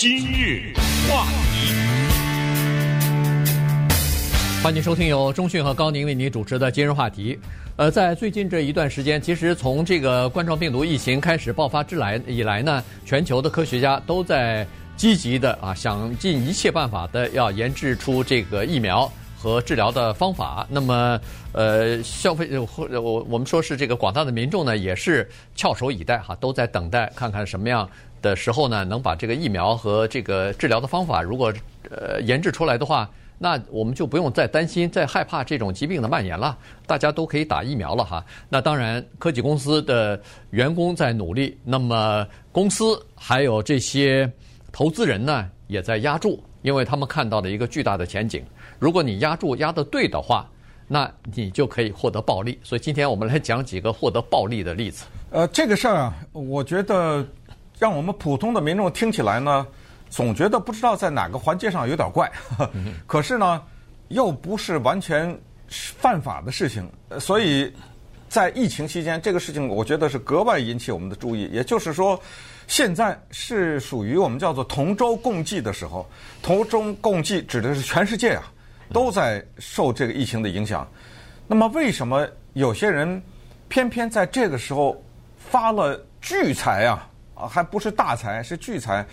今日话题，欢迎收听由中讯和高宁为您主持的今日话题。呃，在最近这一段时间，其实从这个冠状病毒疫情开始爆发之来以来呢，全球的科学家都在积极的啊，想尽一切办法的要研制出这个疫苗和治疗的方法。那么，呃，消费或者我我们说是这个广大的民众呢，也是翘首以待哈，都在等待看看什么样。的时候呢，能把这个疫苗和这个治疗的方法，如果呃研制出来的话，那我们就不用再担心、再害怕这种疾病的蔓延了。大家都可以打疫苗了哈。那当然，科技公司的员工在努力，那么公司还有这些投资人呢，也在押注，因为他们看到了一个巨大的前景。如果你押注押得对的话，那你就可以获得暴利。所以今天我们来讲几个获得暴利的例子。呃，这个事儿啊，我觉得。让我们普通的民众听起来呢，总觉得不知道在哪个环节上有点怪，可是呢，又不是完全犯法的事情，所以在疫情期间，这个事情我觉得是格外引起我们的注意。也就是说，现在是属于我们叫做同舟共济的时候，同舟共济指的是全世界啊，都在受这个疫情的影响。那么，为什么有些人偏偏在这个时候发了巨财啊？啊，还不是大财，是巨财。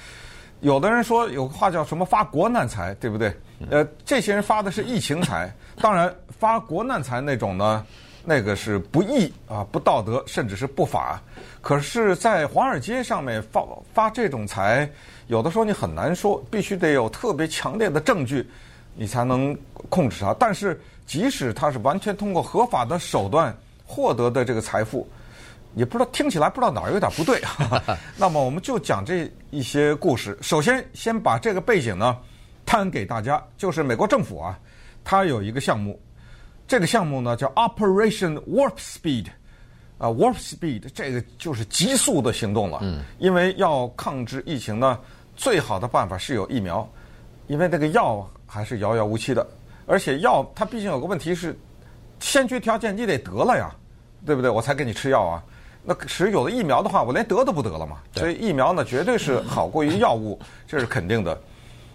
有的人说有个话叫什么“发国难财”，对不对？呃，这些人发的是疫情财。当然，发国难财那种呢，那个是不义啊，不道德，甚至是不法。可是，在华尔街上面发发这种财，有的时候你很难说，必须得有特别强烈的证据，你才能控制它。但是，即使他是完全通过合法的手段获得的这个财富。也不知道听起来不知道哪儿有点不对，那么我们就讲这一些故事。首先，先把这个背景呢摊给大家，就是美国政府啊，它有一个项目，这个项目呢叫 Operation Warp Speed，啊 Warp Speed 这个就是急速的行动了。嗯。因为要抗制疫情呢，最好的办法是有疫苗，因为那个药还是遥遥无期的，而且药它毕竟有个问题是，先决条件你得得了呀，对不对？我才给你吃药啊。那可是有了疫苗的话，我连得都不得了嘛。所以疫苗呢，绝对是好过于药物，这是肯定的。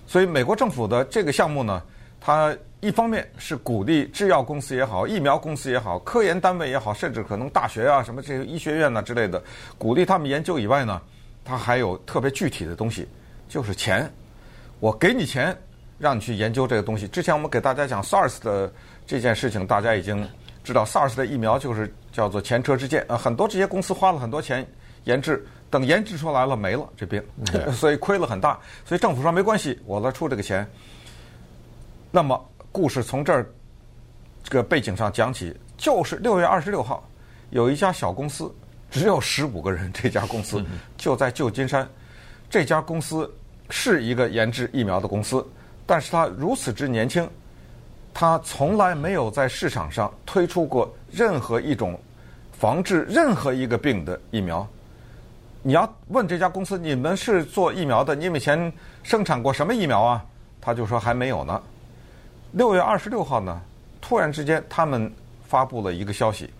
所以美国政府的这个项目呢，它一方面是鼓励制药公司也好、疫苗公司也好、科研单位也好，甚至可能大学啊、什么这些医学院呐之类的，鼓励他们研究以外呢，它还有特别具体的东西，就是钱。我给你钱，让你去研究这个东西。之前我们给大家讲 SARS 的这件事情，大家已经。知道 SARS 的疫苗就是叫做前车之鉴啊，很多这些公司花了很多钱研制，等研制出来了没了这病，所以亏了很大。所以政府说没关系，我来出这个钱。那么故事从这儿这个背景上讲起，就是六月二十六号，有一家小公司，只有十五个人，这家公司就在旧金山。这家公司是一个研制疫苗的公司，但是它如此之年轻。他从来没有在市场上推出过任何一种防治任何一个病的疫苗。你要问这家公司，你们是做疫苗的，你们以前生产过什么疫苗啊？他就说还没有呢。六月二十六号呢，突然之间他们发布了一个消息，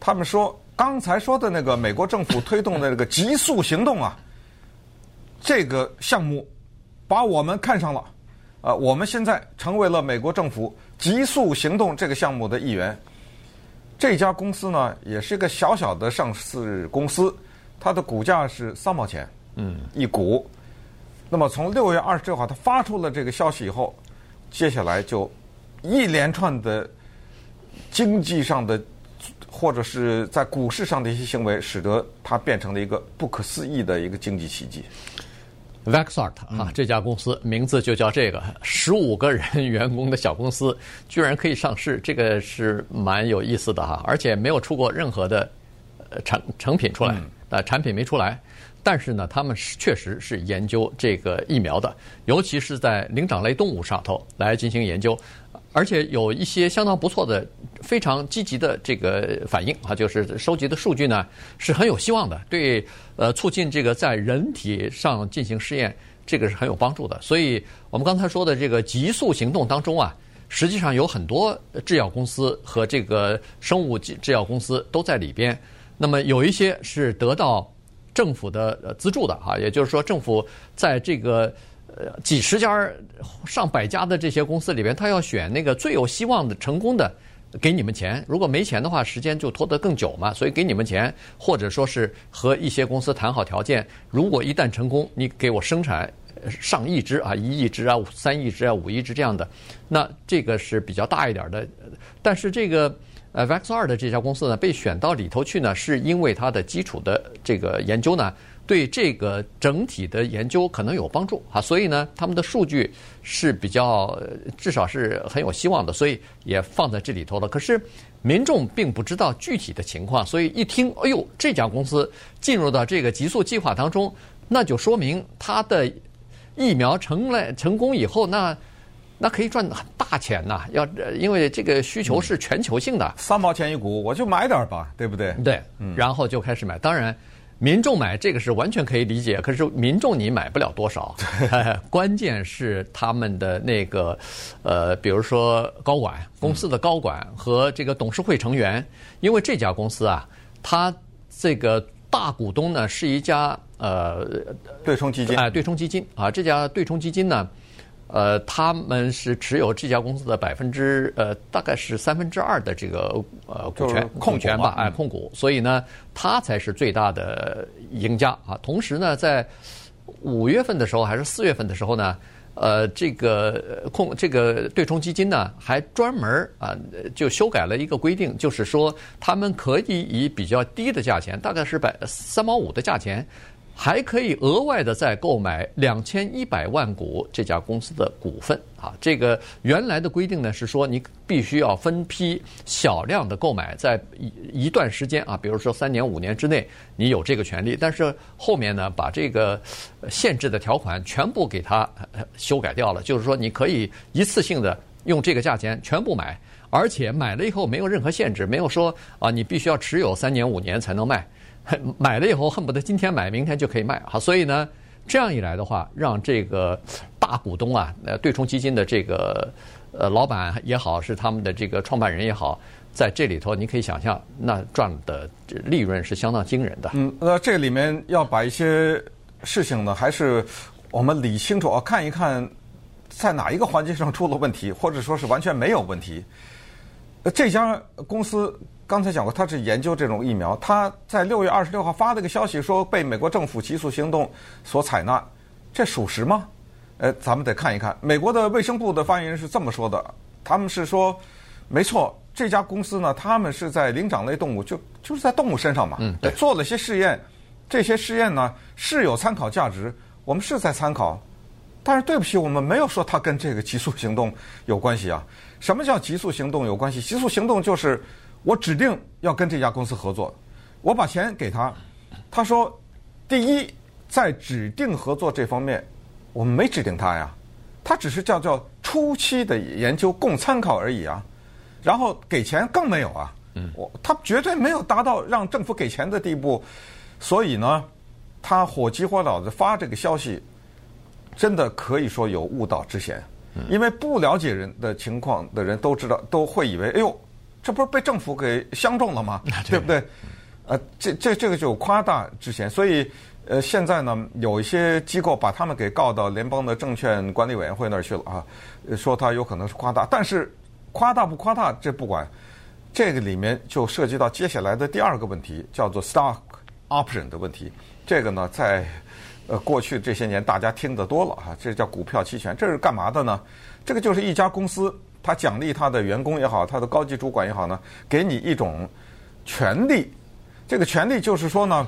他们说刚才说的那个美国政府推动的这个极速行动啊，这个项目把我们看上了。啊，我们现在成为了美国政府急速行动这个项目的一员。这家公司呢，也是一个小小的上市公司，它的股价是三毛钱，嗯，一股。那么从六月二十六号它发出了这个消息以后，接下来就一连串的经济上的或者是在股市上的一些行为，使得它变成了一个不可思议的一个经济奇迹。Vaxart 啊，这家公司名字就叫这个，十五个人员工的小公司，居然可以上市，这个是蛮有意思的哈。而且没有出过任何的呃成成品出来，呃产品没出来，但是呢，他们是确实是研究这个疫苗的，尤其是在灵长类动物上头来进行研究。而且有一些相当不错的、非常积极的这个反应啊，就是收集的数据呢是很有希望的，对呃促进这个在人体上进行试验，这个是很有帮助的。所以我们刚才说的这个极速行动当中啊，实际上有很多制药公司和这个生物制药公司都在里边。那么有一些是得到政府的资助的哈，也就是说，政府在这个呃几十家、上百家的这些公司里边，他要选那个最有希望的、成功的，给你们钱。如果没钱的话，时间就拖得更久嘛。所以给你们钱，或者说是和一些公司谈好条件。如果一旦成功，你给我生产上亿只啊、一亿只啊、三亿只啊、五亿只这样的，那这个是比较大一点的。但是这个。呃，Vax 二的这家公司呢，被选到里头去呢，是因为它的基础的这个研究呢，对这个整体的研究可能有帮助啊，所以呢，他们的数据是比较至少是很有希望的，所以也放在这里头了。可是民众并不知道具体的情况，所以一听，哎呦，这家公司进入到这个极速计划当中，那就说明它的疫苗成了成功以后，那。那可以赚很大钱呐！要因为这个需求是全球性的，嗯、三毛钱一股，我就买点吧，对不对？对，然后就开始买。当然，民众买这个是完全可以理解，可是民众你买不了多少。关键是他们的那个，呃，比如说高管公司的高管和这个董事会成员，因为这家公司啊，它这个大股东呢是一家呃对冲基金，哎，对冲基金啊，这家对冲基金呢。呃，他们是持有这家公司的百分之呃，大概是三分之二的这个呃股权控权吧，哎，控股，所以呢，他才是最大的赢家啊。同时呢，在五月份的时候还是四月份的时候呢，呃，这个控这个对冲基金呢，还专门啊就修改了一个规定，就是说他们可以以比较低的价钱，大概是百三毛五的价钱。还可以额外的再购买两千一百万股这家公司的股份啊！这个原来的规定呢是说你必须要分批小量的购买，在一一段时间啊，比如说三年五年之内，你有这个权利。但是后面呢，把这个限制的条款全部给它修改掉了，就是说你可以一次性的用这个价钱全部买，而且买了以后没有任何限制，没有说啊你必须要持有三年五年才能卖。买了以后恨不得今天买，明天就可以卖。好，所以呢，这样一来的话，让这个大股东啊，呃，对冲基金的这个呃老板也好，是他们的这个创办人也好，在这里头，你可以想象，那赚的利润是相当惊人的。嗯，那这里面要把一些事情呢，还是我们理清楚啊，看一看在哪一个环节上出了问题，或者说是完全没有问题。这家公司。刚才讲过，他是研究这种疫苗。他在六月二十六号发了个消息，说被美国政府急速行动所采纳，这属实吗？呃，咱们得看一看。美国的卫生部的发言人是这么说的，他们是说，没错，这家公司呢，他们是在灵长类动物，就就是在动物身上嘛，做了些试验，这些试验呢是有参考价值，我们是在参考，但是对不起，我们没有说它跟这个急速行动有关系啊。什么叫急速行动有关系？急速行动就是。我指定要跟这家公司合作，我把钱给他，他说，第一，在指定合作这方面，我们没指定他呀，他只是叫叫初期的研究供参考而已啊，然后给钱更没有啊，我他绝对没有达到让政府给钱的地步，所以呢，他火急火燎的发这个消息，真的可以说有误导之嫌，因为不了解人的情况的人都知道，都会以为，哎呦。这不是被政府给相中了吗？对不对？呃，这这这个就夸大之嫌，所以呃，现在呢，有一些机构把他们给告到联邦的证券管理委员会那儿去了啊，说他有可能是夸大，但是夸大不夸大这不管，这个里面就涉及到接下来的第二个问题，叫做 stock option 的问题。这个呢，在呃过去这些年大家听得多了啊，这叫股票期权，这是干嘛的呢？这个就是一家公司。他奖励他的员工也好，他的高级主管也好呢，给你一种权利。这个权利就是说呢，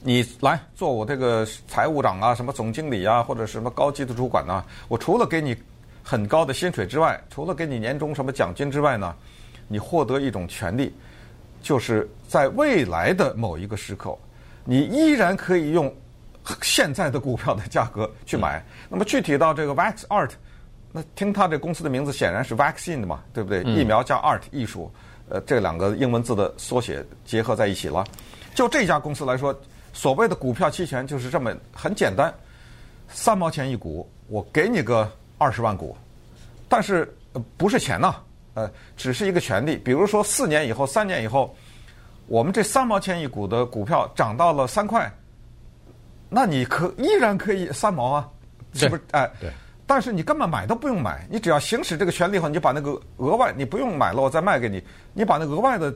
你来做我这个财务长啊，什么总经理啊，或者什么高级的主管呢，我除了给你很高的薪水之外，除了给你年终什么奖金之外呢，你获得一种权利，就是在未来的某一个时刻，你依然可以用现在的股票的价格去买。那么具体到这个 Vaxart。那听他这公司的名字显然是 vaccine 的嘛，对不对？疫苗加 art 艺术，呃，这两个英文字的缩写结合在一起了。就这家公司来说，所谓的股票期权就是这么很简单，三毛钱一股，我给你个二十万股，但是不是钱呐，呃，只是一个权利。比如说四年以后、三年以后，我们这三毛钱一股的股票涨到了三块，那你可依然可以三毛啊，是不是？哎，对。但是你根本买都不用买，你只要行使这个权利后，你就把那个额外你不用买了，我再卖给你，你把那额外的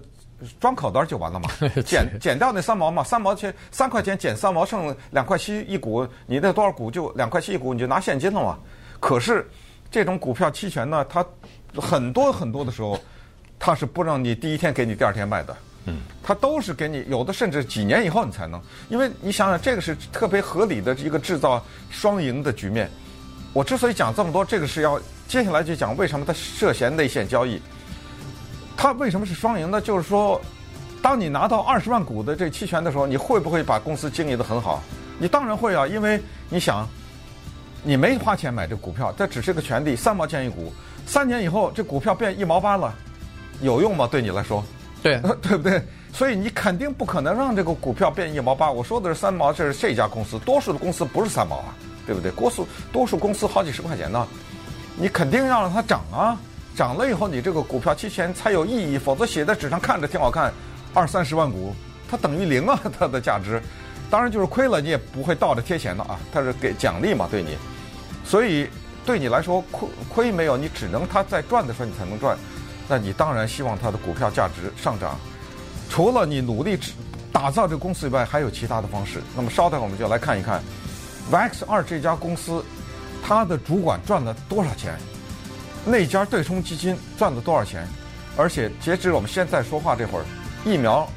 装口袋就完了嘛，减减掉那三毛嘛，三毛钱三块钱减三毛剩两块七一股，你那多少股就两块七一股，你就拿现金了嘛。可是这种股票期权呢，它很多很多的时候，它是不让你第一天给你第二天卖的，嗯，它都是给你有的甚至几年以后你才能，因为你想想这个是特别合理的一个制造双赢的局面。我之所以讲这么多，这个是要接下来就讲为什么它涉嫌内线交易。它为什么是双赢呢？就是说，当你拿到二十万股的这期权的时候，你会不会把公司经营得很好？你当然会啊，因为你想，你没花钱买这股票，这只是个权利，三毛钱一股。三年以后，这股票变一毛八了，有用吗？对你来说，对，对不对？所以你肯定不可能让这个股票变一毛八。我说的是三毛，这是这家公司，多数的公司不是三毛啊。对不对？多数多数公司好几十块钱呢，你肯定要让它涨啊！涨了以后，你这个股票期权才有意义，否则写在纸上看着挺好看，二三十万股，它等于零啊！它的价值，当然就是亏了，你也不会倒着贴钱的啊！它是给奖励嘛，对你，所以对你来说亏亏没有，你只能它在赚的时候你才能赚，那你当然希望它的股票价值上涨。除了你努力打造这个公司以外，还有其他的方式。那么稍等，我们就来看一看。VAX 二这家公司，它的主管赚了多少钱？那家对冲基金赚了多少钱？而且截止我们现在说话这会儿，疫苗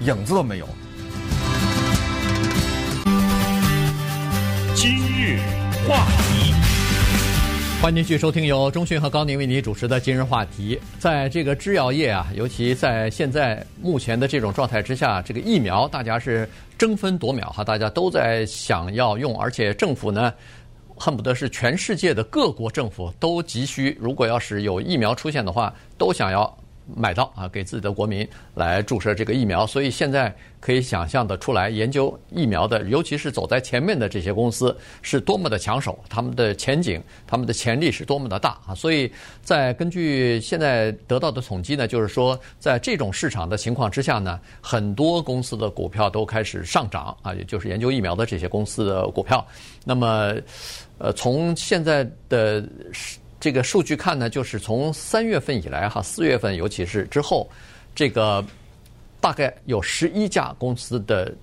影子都没有。今日话题，欢迎继续收听由中讯和高宁为你主持的今日话题。在这个制药业啊，尤其在现在目前的这种状态之下，这个疫苗大家是。争分夺秒哈，大家都在想要用，而且政府呢，恨不得是全世界的各国政府都急需，如果要是有疫苗出现的话，都想要。买到啊，给自己的国民来注射这个疫苗，所以现在可以想象的出来，研究疫苗的，尤其是走在前面的这些公司，是多么的抢手，他们的前景、他们的潜力是多么的大啊！所以在根据现在得到的统计呢，就是说，在这种市场的情况之下呢，很多公司的股票都开始上涨啊，也就是研究疫苗的这些公司的股票。那么，呃，从现在的。这个数据看呢，就是从三月份以来哈，四月份尤其是之后，这个大概有十一家公司的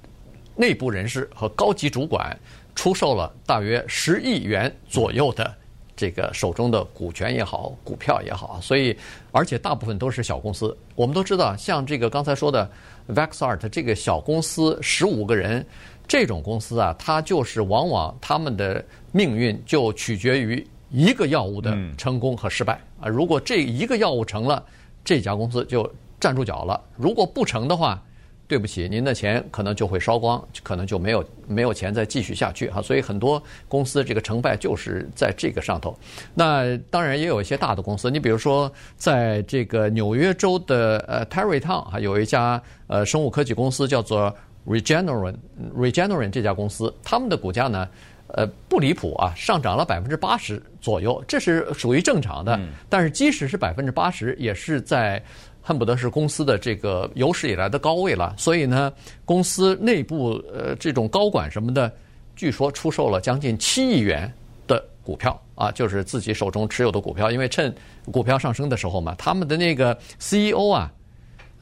内部人士和高级主管出售了大约十亿元左右的这个手中的股权也好，股票也好，所以而且大部分都是小公司。我们都知道，像这个刚才说的 Vaxart 这个小公司十五个人，这种公司啊，它就是往往他们的命运就取决于。一个药物的成功和失败啊，如果这一个药物成了，这家公司就站住脚了；如果不成的话，对不起，您的钱可能就会烧光，可能就没有没有钱再继续下去哈。所以很多公司这个成败就是在这个上头。那当然也有一些大的公司，你比如说在这个纽约州的呃 Tarrytown 啊，有一家呃生物科技公司叫做 Regeneron Regeneron 这家公司，他们的股价呢。呃，不离谱啊，上涨了百分之八十左右，这是属于正常的。嗯、但是即使是百分之八十，也是在恨不得是公司的这个有史以来的高位了。所以呢，公司内部呃这种高管什么的，据说出售了将近七亿元的股票啊，就是自己手中持有的股票。因为趁股票上升的时候嘛，他们的那个 CEO 啊，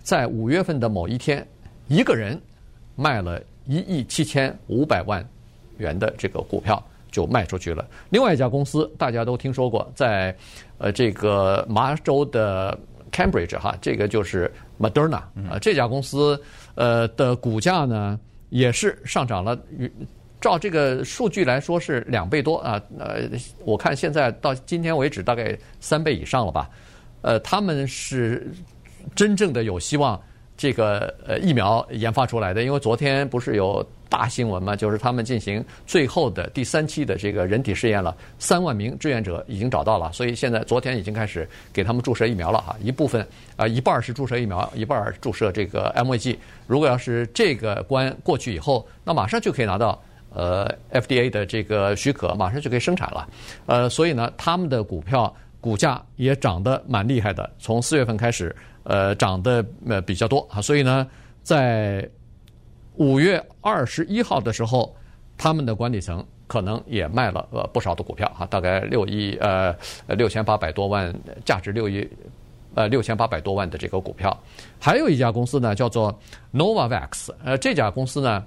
在五月份的某一天，一个人卖了一亿七千五百万。元的这个股票就卖出去了。另外一家公司大家都听说过，在呃这个麻州的 Cambridge 哈，这个就是 Moderna 啊，这家公司呃的股价呢也是上涨了，照这个数据来说是两倍多啊。呃，我看现在到今天为止大概三倍以上了吧。呃，他们是真正的有希望这个呃疫苗研发出来的，因为昨天不是有。大新闻嘛，就是他们进行最后的第三期的这个人体试验了，三万名志愿者已经找到了，所以现在昨天已经开始给他们注射疫苗了哈，一部分啊一半是注射疫苗，一半注射这个 mVG。如果要是这个关过去以后，那马上就可以拿到呃 FDA 的这个许可，马上就可以生产了。呃，所以呢，他们的股票股价也涨得蛮厉害的，从四月份开始，呃，涨得呃比较多啊，所以呢。在五月二十一号的时候，他们的管理层可能也卖了呃不少的股票哈，大概六亿呃六千八百多万，价值六亿呃六千八百多万的这个股票。还有一家公司呢，叫做 Novavax，呃这家公司呢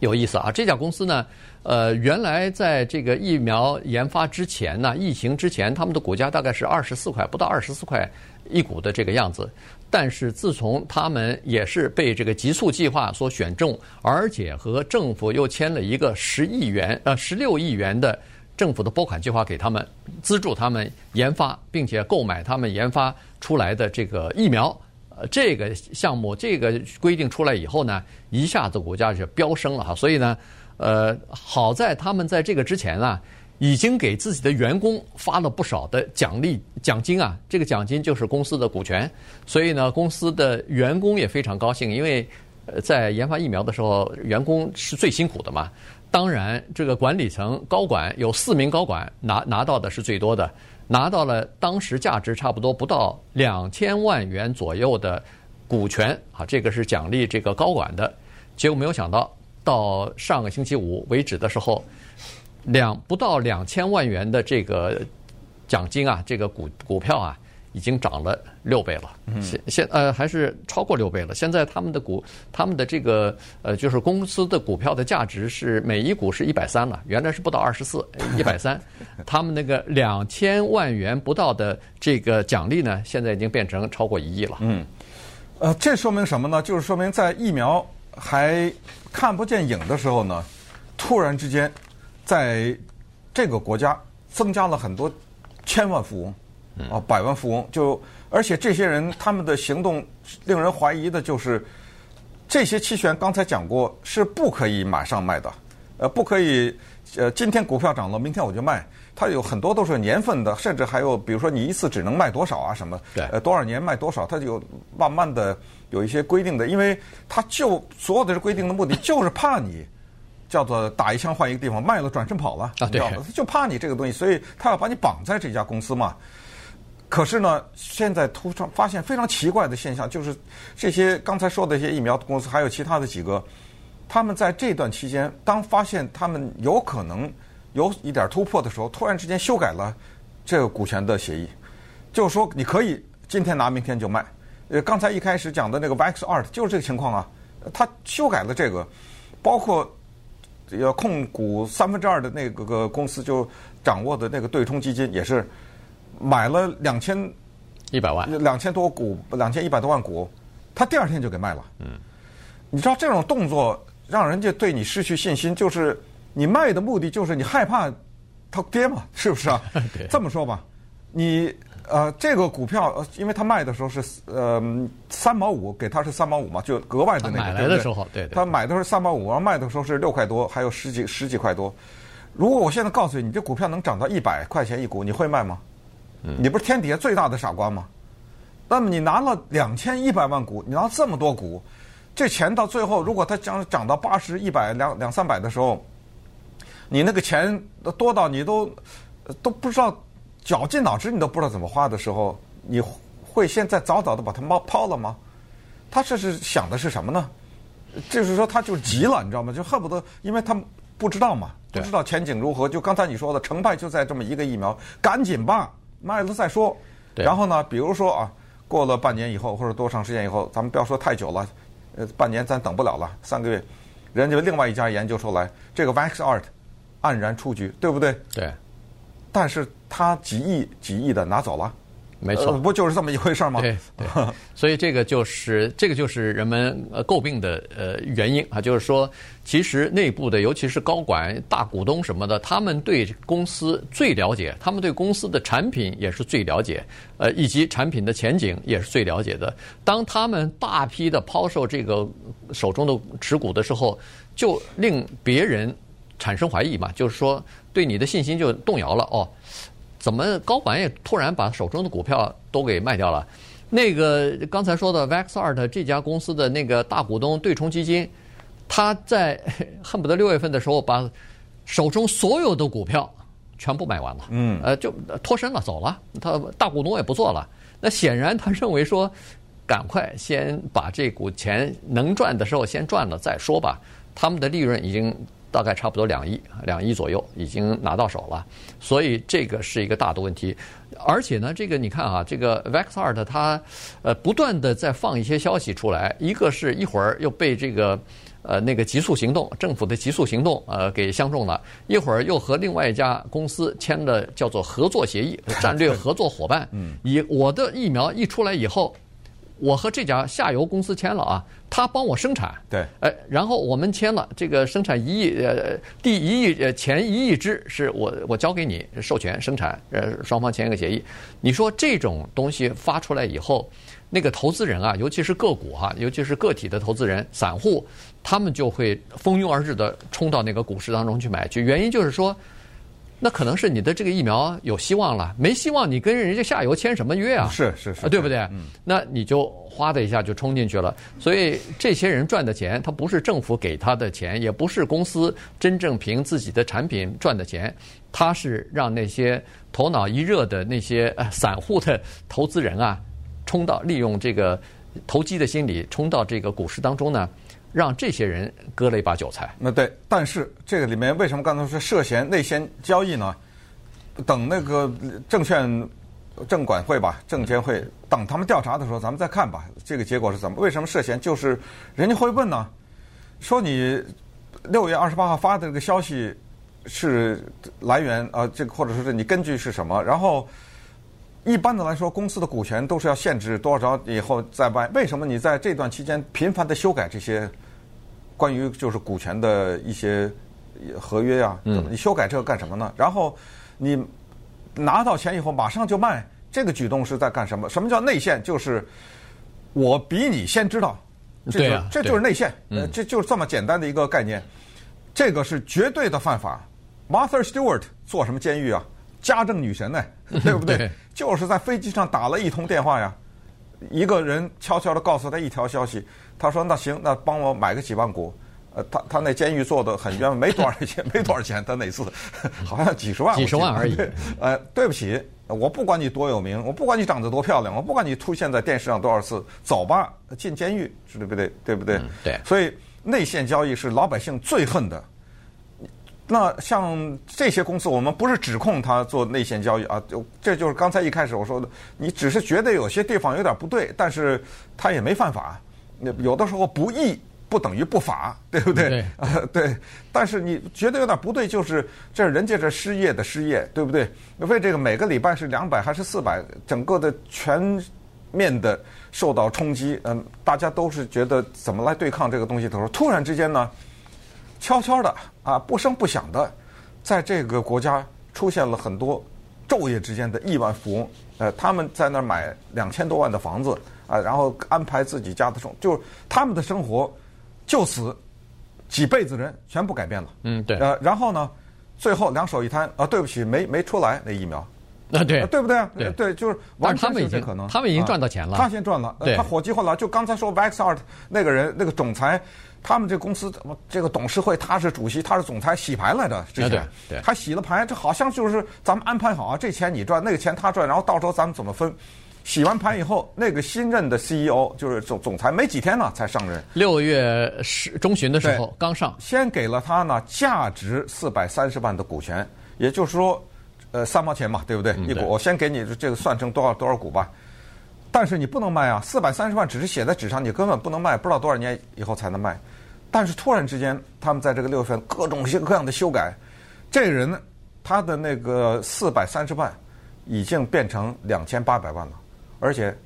有意思啊，这家公司呢呃原来在这个疫苗研发之前呢，疫情之前，他们的股价大概是二十四块，不到二十四块一股的这个样子。但是自从他们也是被这个极速计划所选中，而且和政府又签了一个十亿元呃十六亿元的政府的拨款计划给他们，资助他们研发，并且购买他们研发出来的这个疫苗。呃，这个项目这个规定出来以后呢，一下子股价就飙升了哈。所以呢，呃，好在他们在这个之前啊。已经给自己的员工发了不少的奖励奖金啊，这个奖金就是公司的股权，所以呢，公司的员工也非常高兴，因为，在研发疫苗的时候，员工是最辛苦的嘛。当然，这个管理层高管有四名高管拿拿到的是最多的，拿到了当时价值差不多不到两千万元左右的股权啊，这个是奖励这个高管的。结果没有想到，到上个星期五为止的时候。两不到两千万元的这个奖金啊，这个股股票啊，已经涨了六倍了。现现呃还是超过六倍了。现在他们的股，他们的这个呃就是公司的股票的价值是每一股是一百三了，原来是不到二十四，一百三。他们那个两千万元不到的这个奖励呢，现在已经变成超过一亿了。嗯，呃，这说明什么呢？就是说明在疫苗还看不见影的时候呢，突然之间。在这个国家增加了很多千万富翁，啊，百万富翁，就而且这些人他们的行动令人怀疑的就是，这些期权刚才讲过是不可以马上卖的，呃，不可以，呃，今天股票涨了，明天我就卖，它有很多都是年份的，甚至还有比如说你一次只能卖多少啊什么，对，呃，多少年卖多少，它就有慢慢的有一些规定的，因为它就所有的规定的目的就是怕你。叫做打一枪换一个地方，卖了转身跑了，啊，对，就怕你这个东西，所以他要把你绑在这家公司嘛。可是呢，现在突然发现非常奇怪的现象，就是这些刚才说的一些疫苗公司，还有其他的几个，他们在这段期间，当发现他们有可能有一点突破的时候，突然之间修改了这个股权的协议，就是说你可以今天拿，明天就卖。呃，刚才一开始讲的那个 Vaxart 就是这个情况啊，他修改了这个，包括。要控股三分之二的那个个公司，就掌握的那个对冲基金，也是买了两千一百万，两千多股，两千一百多万股，他第二天就给卖了。嗯，你知道这种动作让人家对你失去信心，就是你卖的目的就是你害怕它跌嘛，是不是啊？这么说吧，你。呃，这个股票，呃因为他卖的时候是呃三毛五，给他是三毛五嘛，就额外的那个。买来的时候，对对。他买的时候是三毛五，然后卖的时候是六块多，还有十几十几块多。如果我现在告诉你，你这股票能涨到一百块钱一股，你会卖吗？嗯。你不是天底下最大的傻瓜吗？那么你拿了两千一百万股，你拿这么多股，这钱到最后，如果它涨涨到八十、一百、两两三百的时候，你那个钱多到你都都不知道。绞尽脑汁你都不知道怎么花的时候，你会现在早早的把它冒抛了吗？他这是想的是什么呢？就是说他就急了，你知道吗？就恨不得，因为他不知道嘛，不知道前景如何。就刚才你说的，成败就在这么一个疫苗，赶紧吧，卖了再说。然后呢，比如说啊，过了半年以后或者多长时间以后，咱们不要说太久了，呃，半年咱等不了了，三个月，人家另外一家研究出来，这个 Vaxart 黯然出局，对不对？对。但是他几亿几亿的拿走了，没错，不就是这么一回事吗？对对，所以这个就是这个就是人们呃诟病的呃原因啊，就是说，其实内部的尤其是高管、大股东什么的，他们对公司最了解，他们对公司的产品也是最了解，呃，以及产品的前景也是最了解的。当他们大批的抛售这个手中的持股的时候，就令别人产生怀疑嘛，就是说。对你的信心就动摇了哦，怎么高管也突然把手中的股票都给卖掉了？那个刚才说的 Vaxart 这家公司的那个大股东对冲基金，他在 恨不得六月份的时候把手中所有的股票全部卖完了，嗯，呃，就脱身了，走了，他大股东也不做了。那显然他认为说，赶快先把这股钱能赚的时候先赚了再说吧。他们的利润已经大概差不多两亿，两亿左右已经拿到手了，所以这个是一个大的问题。而且呢，这个你看啊，这个 Vaxart 它呃不断的在放一些消息出来，一个是一会儿又被这个。呃，那个极速行动，政府的极速行动，呃，给相中了。一会儿又和另外一家公司签了叫做合作协议，战略合作伙伴。嗯，以我的疫苗一出来以后，我和这家下游公司签了啊，他帮我生产。对，哎，然后我们签了这个生产一亿，呃，第一亿呃前一亿只是我我交给你授权生产，呃，双方签一个协议。你说这种东西发出来以后。那个投资人啊，尤其是个股哈，尤其是个体的投资人、散户，他们就会蜂拥而至的冲到那个股市当中去买去。原因就是说，那可能是你的这个疫苗有希望了，没希望，你跟人家下游签什么约啊？是是是，对不对？嗯，那你就哗的一下就冲进去了。所以这些人赚的钱，他不是政府给他的钱，也不是公司真正凭自己的产品赚的钱，他是让那些头脑一热的那些呃散户的投资人啊。冲到利用这个投机的心理冲到这个股市当中呢，让这些人割了一把韭菜。那对，但是这个里面为什么刚才说涉嫌内线交易呢？等那个证券证管会吧，证监会等他们调查的时候，咱们再看吧。这个结果是怎么？为什么涉嫌？就是人家会问呢，说你六月二十八号发的这个消息是来源啊，这个或者说是你根据是什么？然后。一般的来说，公司的股权都是要限制多少以后再卖。为什么你在这段期间频繁的修改这些关于就是股权的一些合约呀？嗯，你修改这个干什么呢？然后你拿到钱以后马上就卖，这个举动是在干什么？什么叫内线？就是我比你先知道，这就这就是内线。呃，这就是这么简单的一个概念。这个是绝对的犯法。Martha Stewart 做什么监狱啊？家政女神呢，对不对？对，就是在飞机上打了一通电话呀，一个人悄悄地告诉他一条消息，他说：“那行，那帮我买个几万股。”呃，他他那监狱做的很冤，没多少钱，没多少钱，他那次 好像几十万，几十万而已。呃，对不起，我不管你多有名，我不管你长得多漂亮，我不管你出现在电视上多少次，走吧，进监狱，对不对？对不对？嗯，对。所以内线交易是老百姓最恨的。那像这些公司，我们不是指控他做内线交易啊，就这就是刚才一开始我说的，你只是觉得有些地方有点不对，但是他也没犯法。有的时候不义不等于不法，对不对？对，呃，对。但是你觉得有点不对，就是这人家这失业的失业，对不对？为这个每个礼拜是两百还是四百，整个的全面的受到冲击，嗯，大家都是觉得怎么来对抗这个东西的时候，突然之间呢？悄悄的啊，不声不响的，在这个国家出现了很多昼夜之间的亿万富翁。呃，他们在那儿买两千多万的房子啊，然后安排自己家的生，就是他们的生活就此几辈子人全部改变了。嗯，对。呃，然后呢，最后两手一摊啊，对不起，没没出来那疫苗。啊，对，对不对？对对，就是完全有可能。他们已经赚到钱了。他先赚了，他火急火燎。就刚才说 Vaxart 那个人，那个总裁。他们这公司这个董事会，他是主席，他是总裁，洗牌来的之前，对，对，他洗了牌，这好像就是咱们安排好啊，这钱你赚，那个钱他赚，然后到时候咱们怎么分？洗完盘以后，那个新任的 CEO 就是总总裁，没几天呢才上任，六月十中旬的时候刚上，先给了他呢价值四百三十万的股权，也就是说，呃三毛钱嘛，对不对？一股，我先给你这个算成多少多少股吧，但是你不能卖啊，四百三十万只是写在纸上，你根本不能卖，不知道多少年以后才能卖。但是突然之间，他们在这个六月份各种各样的修改，这个人，他的那个四百三十万已经变成两千八百万了，而且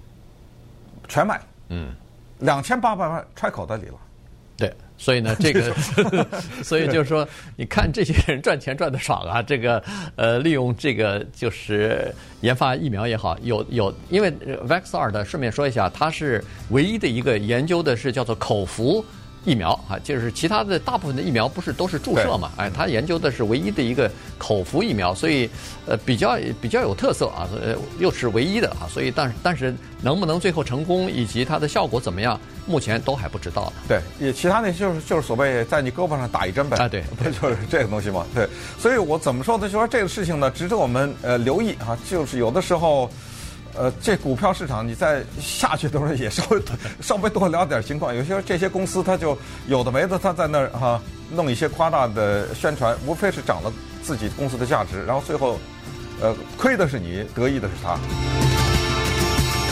全卖，嗯，两千八百万揣口袋里了。对，所以呢，这个，所以就是说，你看这些人赚钱赚的爽啊，这个呃，利用这个就是研发疫苗也好，有有，因为 Vaxart 的顺便说一下，它是唯一的一个研究的是叫做口服。疫苗啊，就是其他的大部分的疫苗不是都是注射嘛？哎，他研究的是唯一的一个口服疫苗，所以呃比较比较有特色啊，呃又是唯一的啊，所以但是但是能不能最后成功以及它的效果怎么样，目前都还不知道呢。对，也其他那就是就是所谓在你胳膊上打一针呗。啊，对，不就是这个东西吗？对，所以我怎么说呢？就说这个事情呢，值得我们呃留意啊，就是有的时候。呃，这股票市场你在下去的时候也稍微稍微多了解点情况。有些这些公司它就有的没的，它在那儿哈、弄一些夸大的宣传，无非是涨了自己公司的价值，然后最后，呃，亏的是你，得意的是他。